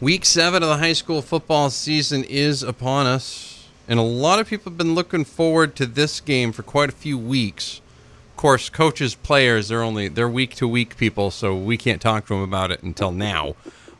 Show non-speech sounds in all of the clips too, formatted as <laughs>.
Week seven of the high school football season is upon us, and a lot of people have been looking forward to this game for quite a few weeks. Of course, coaches, players, they're only they're week to week people, so we can't talk to them about it until now.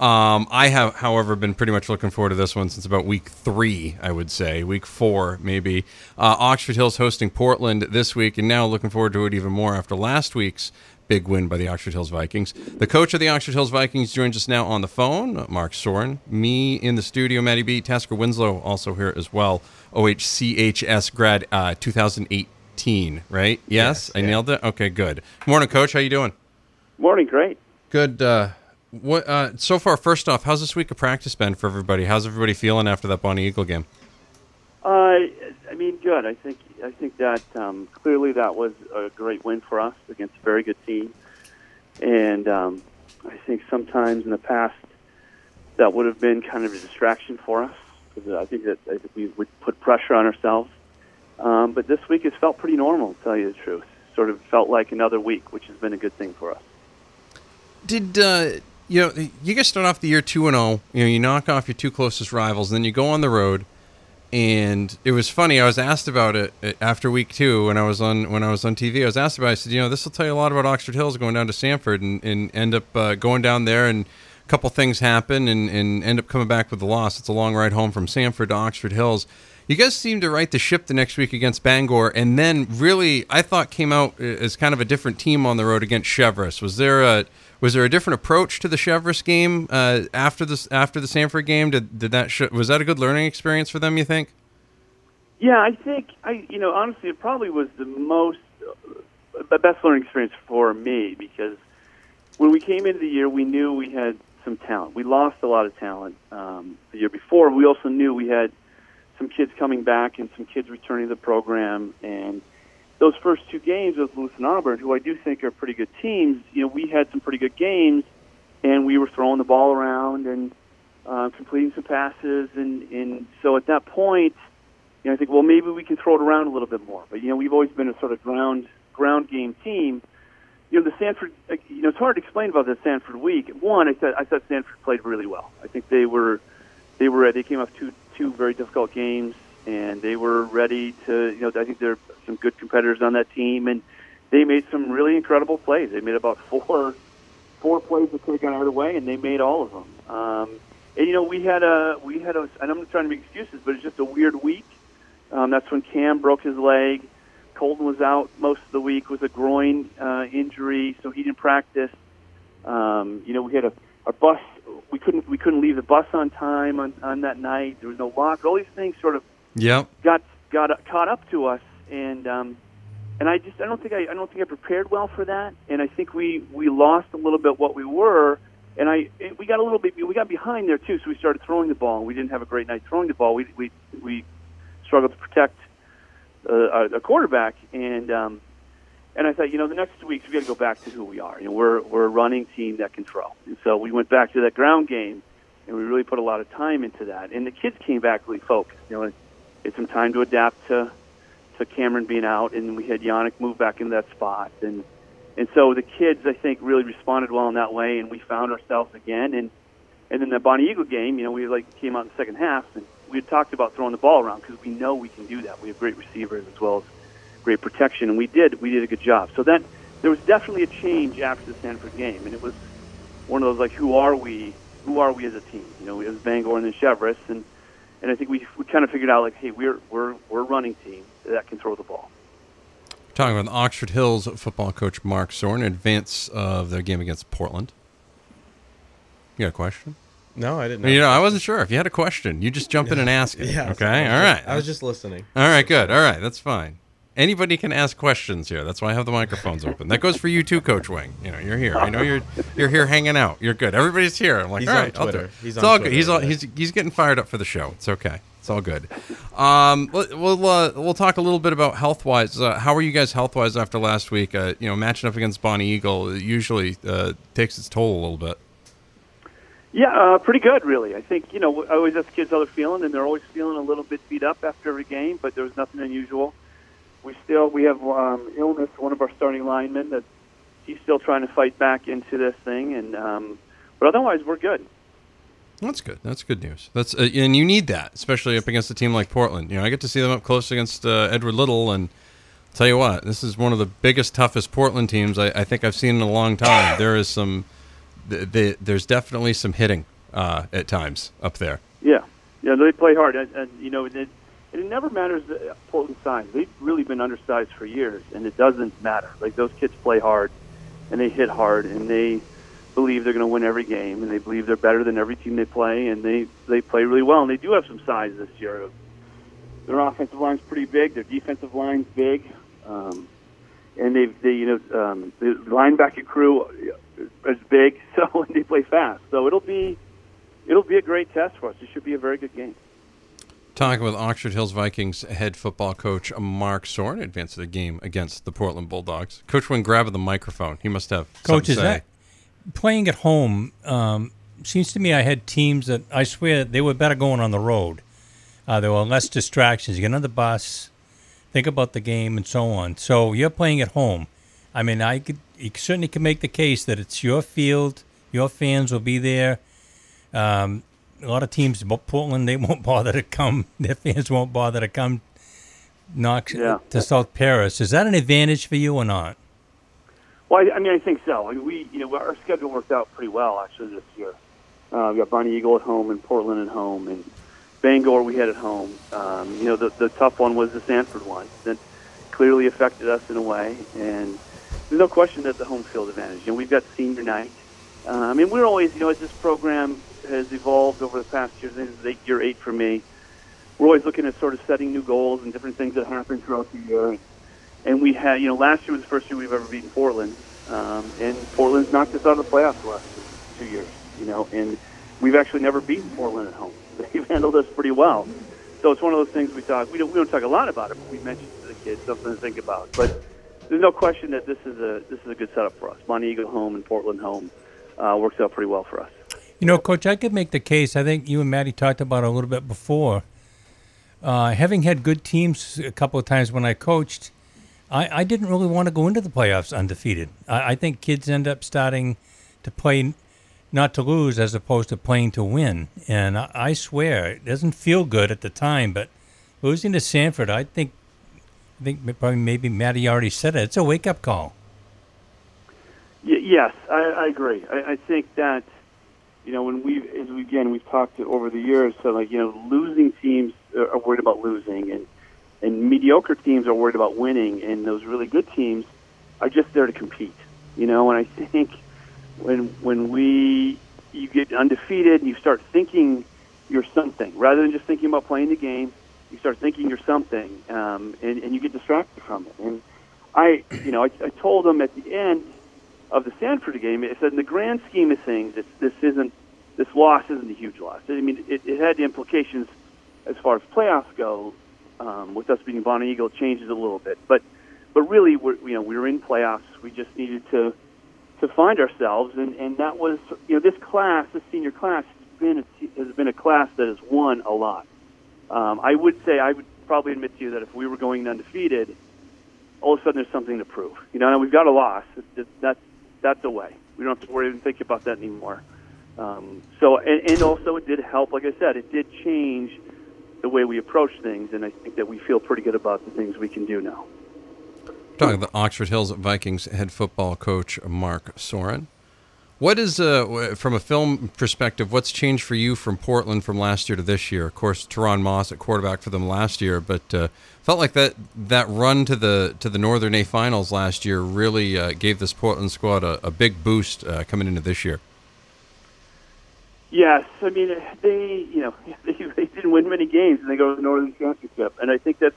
Um, I have, however, been pretty much looking forward to this one since about week three, I would say, week four maybe. Uh, Oxford Hills hosting Portland this week, and now looking forward to it even more after last week's big win by the Oxford Hills Vikings. The coach of the Oxford Hills Vikings joins us now on the phone, Mark Soehren. Me in the studio, Maddie B. Tasker Winslow also here as well. OHCHS grad uh, 2018, right? Yes, Yes, I yeah. nailed it. Okay, good. Morning, coach. How you doing? Morning, great. Good. Uh, what uh, so far? First off, how's this week of practice been for everybody? How's everybody feeling after that Bonnie Eagle game? Uh, I mean, good. I think I think that um, clearly that was a great win for us against a very good team, and um, I think sometimes in the past that would have been kind of a distraction for us because I think that I think we would put pressure on ourselves. Um, but this week has felt pretty normal, to tell you the truth. Sort of felt like another week, which has been a good thing for us. Did uh, you know you guys start off the year two and zero? You know, you knock off your two closest rivals, and then you go on the road. And it was funny. I was asked about it uh, after week two when I was on when I was on TV. I was asked about. it. I said, you know, this will tell you a lot about Oxford Hills going down to Sanford and, and end up uh, going down there and a couple things happen and, and end up coming back with the loss. It's a long ride home from Sanford to Oxford Hills. You guys seemed to right the ship the next week against Bangor, and then really, I thought came out uh, as kind of a different team on the road against Cheverus. Was there a was there a different approach to the Cheverus game uh, after this after the Sanford game? Did did that sh- was that a good learning experience for them? You think? Yeah, I think I, you know, honestly, it probably was the most, uh, the best learning experience for me because when we came into the year, we knew we had some talent. We lost a lot of talent um, the year before. We also knew we had some kids coming back and some kids returning to the program. And those first two games with Lewis and Auburn, who I do think are pretty good teams, you know, we had some pretty good games, and we were throwing the ball around and uh, completing some passes. And, and so at that point, you know, I think, well, maybe we can throw it around a little bit more. But you know, we've always been a sort of ground ground game team. You know, the Sanford. You know, it's hard to explain about the Sanford week. One, I thought I thought Sanford played really well. I think they were they were they came off two two very difficult games, and they were ready to. You know, I think there are some good competitors on that team, and they made some really incredible plays. They made about four four plays that have gone either way, and they made all of them. Um, and you know, we had a we had a. And I'm not trying to make excuses, but it's just a weird week. Um, that's when Cam broke his leg. Colton was out most of the week with a groin uh, injury, so he didn't practice. Um, you know, we had a our bus. We couldn't we couldn't leave the bus on time on, on that night. There was no lock. All these things sort of Yep. got got caught up to us, and um, and I just I don't think I, I don't think I prepared well for that, and I think we we lost a little bit what we were, and I it- we got a little bit we got behind there too, so we started throwing the ball. We didn't have a great night throwing the ball. We we we struggled to protect uh, our quarterback, and um, and I thought you know the next two weeks we got to go back to who we are. You know we're we're a running team that can throw, and so we went back to that ground game, and we really put a lot of time into that, and the kids came back really focused. You know. It's some time to adapt to to Cameron being out, and we had Yannick move back into that spot, and and so the kids I think really responded well in that way, and we found ourselves again, and and then the Bonnie Eagle game, you know, we like came out in the second half, and we had talked about throwing the ball around because we know we can do that. We have great receivers as well as great protection, and we did we did a good job. So that there was definitely a change after the Sanford game, and it was one of those like, who are we? Who are we as a team? You know, it was Bangor and then Cheverus, and and I think we we kind of figured out like, hey, we're we're we're a running team that can throw the ball. Talking about the Oxford Hills football coach Mark Soehren in advance of their game against Portland. You got a question? No, I didn't know. You know, I wasn't sure if you had a question. You just jump in and ask it. <laughs> yeah. Okay. I was All just- right. I was just listening. All right. Good. All right. That's fine. Anybody can ask questions here. That's why I have the microphones open. That goes for you too, Coach Wing. You know, you're here. I know you're you're here hanging out. You're good. Everybody's here. I'm like, He's all on right, I'll do it. He's it's on all Twitter, good. He's all, yeah. he's he's getting fired up for the show. It's okay. It's all good. Um, we'll we'll, uh, we'll talk a little bit about health wise. Uh, how are you guys health wise after last week? Uh, you know, matching up against Bonnie Eagle usually uh, takes its toll a little bit. Yeah, uh, pretty good, really. I think you know I always ask kids how they're feeling, and they're always feeling a little bit beat up after every game, but there was nothing unusual. We still we have um, illness. One of our starting linemen that he's still trying to fight back into this thing, and um, but otherwise we're good. That's good. That's good news. That's uh, and you need that, especially up against a team like Portland. You know, I get to see them up close against uh, Edward Little, and I'll tell you what, this is one of the biggest, toughest Portland teams I, I think I've seen in a long time. <coughs> There is some, the, the, there's definitely some hitting uh, at times up there. Yeah, yeah, they play hard, and, and you know, it, it never matters the Portland size. They've really been undersized for years, and it doesn't matter. Like those kids play hard, and they hit hard, and they believe they're going to win every game, and they believe they're better than every team they play, and they they play really well, and they do have some size this year. Their offensive line's pretty big. Their defensive line's big, um, and they they you know um, the linebacker crew is big, <laughs> so they play fast. So it'll be it'll be a great test for us. It should be a very good game. Talking with Oxford Hills Vikings head football coach Mark Soehren, advance of the game against the Portland Bulldogs. Coach, when grabbing the microphone, he must have coach. Is that playing at home? Um, seems to me I had teams that I swear they were better going on the road. Uh, there were less distractions. You get on the bus, think about the game, and so on. So you're playing at home. I mean, I could you certainly can make the case that it's your field. Your fans will be there. Um, a lot of teams, but Portland, they <laughs> won't bother to come. Their fans won't bother to come. Knox yeah. to South Paris. Is that an advantage for you or not? Well, I, I mean, I think so. I mean, we, you know, our schedule worked out pretty well actually this year. Uh, we got Bonnie Eagle at home and Portland at home, and Bangor we had at home. Um, you know, the the tough one was the Sanford one that clearly affected us in a way, and there's no question that the home field advantage. You know, we've got senior night. Uh, I mean, we're always, you know, as this program has evolved over the past years, this is year eight for me. We're always looking at sort of setting new goals and different things that happen throughout the year. And we had, you know, last year was the first year we've ever beaten Portland, um, and Portland's knocked us out of the playoffs the last two years. You know, and we've actually never beaten Portland at home. <laughs> They've handled us pretty well. So it's one of those things we talk. We don't we don't talk a lot about it, but we mentioned to the kids something to think about. But there's no question that this is a this is a good setup for us. Bonnie Eagle home and Portland home uh, works out pretty well for us. You know, Coach, I could make the case. I think you and Maddie talked about a little bit before. Uh, having had good teams a couple of times when I coached, I, I didn't really want to go into the playoffs undefeated. I, I think kids end up starting to play not to lose as opposed to playing to win. And I, I swear, it doesn't feel good at the time, but losing to Sanford, I think, I think probably maybe Maddie already said it. It's a wake up call. Y- yes, I, I agree. I, I think that you know, when we, as we again, we've talked over the years, so like, you know, losing teams are worried about losing, and and mediocre teams are worried about winning, and those really good teams are just there to compete. You know, and I think when when we you get undefeated and you start thinking you're something rather than just thinking about playing the game, you start thinking you're something, um, and and you get distracted from it. And I, you know, I, I told them at the end of the Sanford game, it said in the grand scheme of things, this isn't this loss isn't a huge loss. I mean, it, it had implications as far as playoffs go. Um, with us being Bonnie Eagle, it changes a little bit, but but really, we're, you know, we were in playoffs. We just needed to to find ourselves, and and that was you know this class, this senior class, has been a, has been a class that has won a lot. Um, I would say I would probably admit to you that if we were going undefeated, all of a sudden there's something to prove. You know, and we've got a loss. That's that's away. We don't have to worry and think about that anymore. Um, so, and, and also it did help. Like I said, it did change the way we approach things, and I think that we feel pretty good about the things we can do now. Talking the Oxford Hills Vikings head football coach Mark Soehren. What is, uh, from a film perspective, what's changed for you from Portland from last year to this year? Of course, Teron Moss at quarterback for them last year, but uh, felt like that that run to the to the Northern A finals last year really uh, gave this Portland squad a, a big boost uh, coming into this year. Yes, I mean they, you know, <laughs> they, they didn't win many games, and they go to the Northern Championship, and I think that's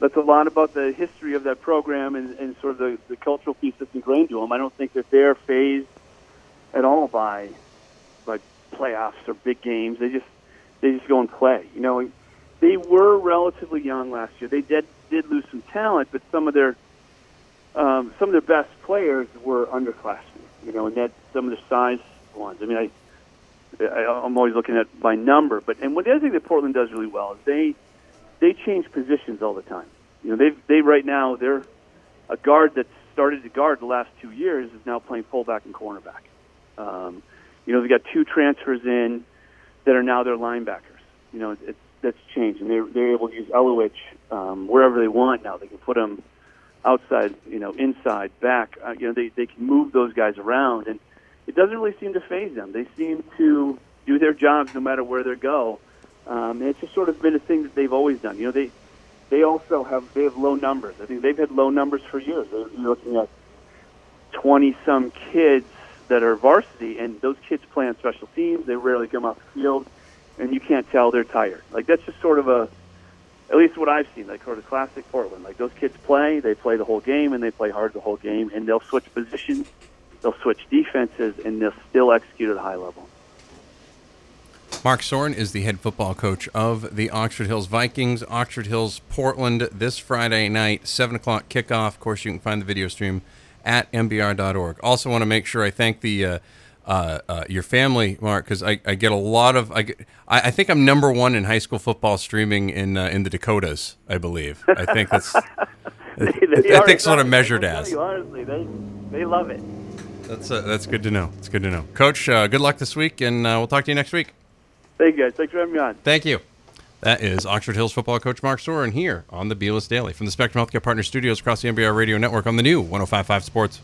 that's a lot about the history of that program and, and sort of the, the cultural piece that's ingrained to them. I don't think that they're phased at all by by playoffs or big games. They just they just go and play. You know, they were relatively young last year. They did did lose some talent, but some of their um, some of their best players were underclassmen. You know, and that some of the size ones. I mean, I. I I'm always looking at by number, but and what the other thing that Portland does really well is they they change positions all the time. You know, they they right now they're a guard that started to guard the last two years is now playing fullback and cornerback. Um, you know, they got two transfers in that are now their linebackers. You know, it's that's changed, and they're they're able to use Elowich um, wherever they want now. They can put them outside, you know, inside, back. Uh, you know, they they can move those guys around, and it doesn't really seem to phase them. They seem to do their jobs no matter where they go. Um, and it's just sort of been a thing that they've always done. You know, they they also have they have low numbers. I think they've had low numbers for years. They're looking at twenty some kids that are varsity, and those kids play on special teams. They rarely come off the field, and you can't tell they're tired. Like that's just sort of a at least what I've seen, like sort of classic Portland. Like those kids play, they play the whole game, and they play hard the whole game, and they'll switch positions, they'll switch defenses, and they'll still execute at a high level. Mark Soehren is the head football coach of the Oxford Hills Vikings. Oxford Hills, Portland, this Friday night, 7 o'clock kickoff. Of course, you can find the video stream at mbr.org. Also, want to make sure I thank the uh, uh, uh, your family, Mark, because I, I, get a lot of. I, get, I, I, think I'm number one in high school football streaming in uh, in the Dakotas. I believe. I think that's. <laughs> they, they I think sort of measured as. You, honestly, they they love it. That's uh, that's good to know. It's good to know, Coach. Uh, good luck this week, and we'll talk to you next week. Thank you guys. Thanks for having me on. Thank you. That is Oxford Hills football coach Mark Soehren here on the Bealist Daily from the Spectrum Healthcare Partner Studios across the NBR Radio Network on the new 1055 Sports.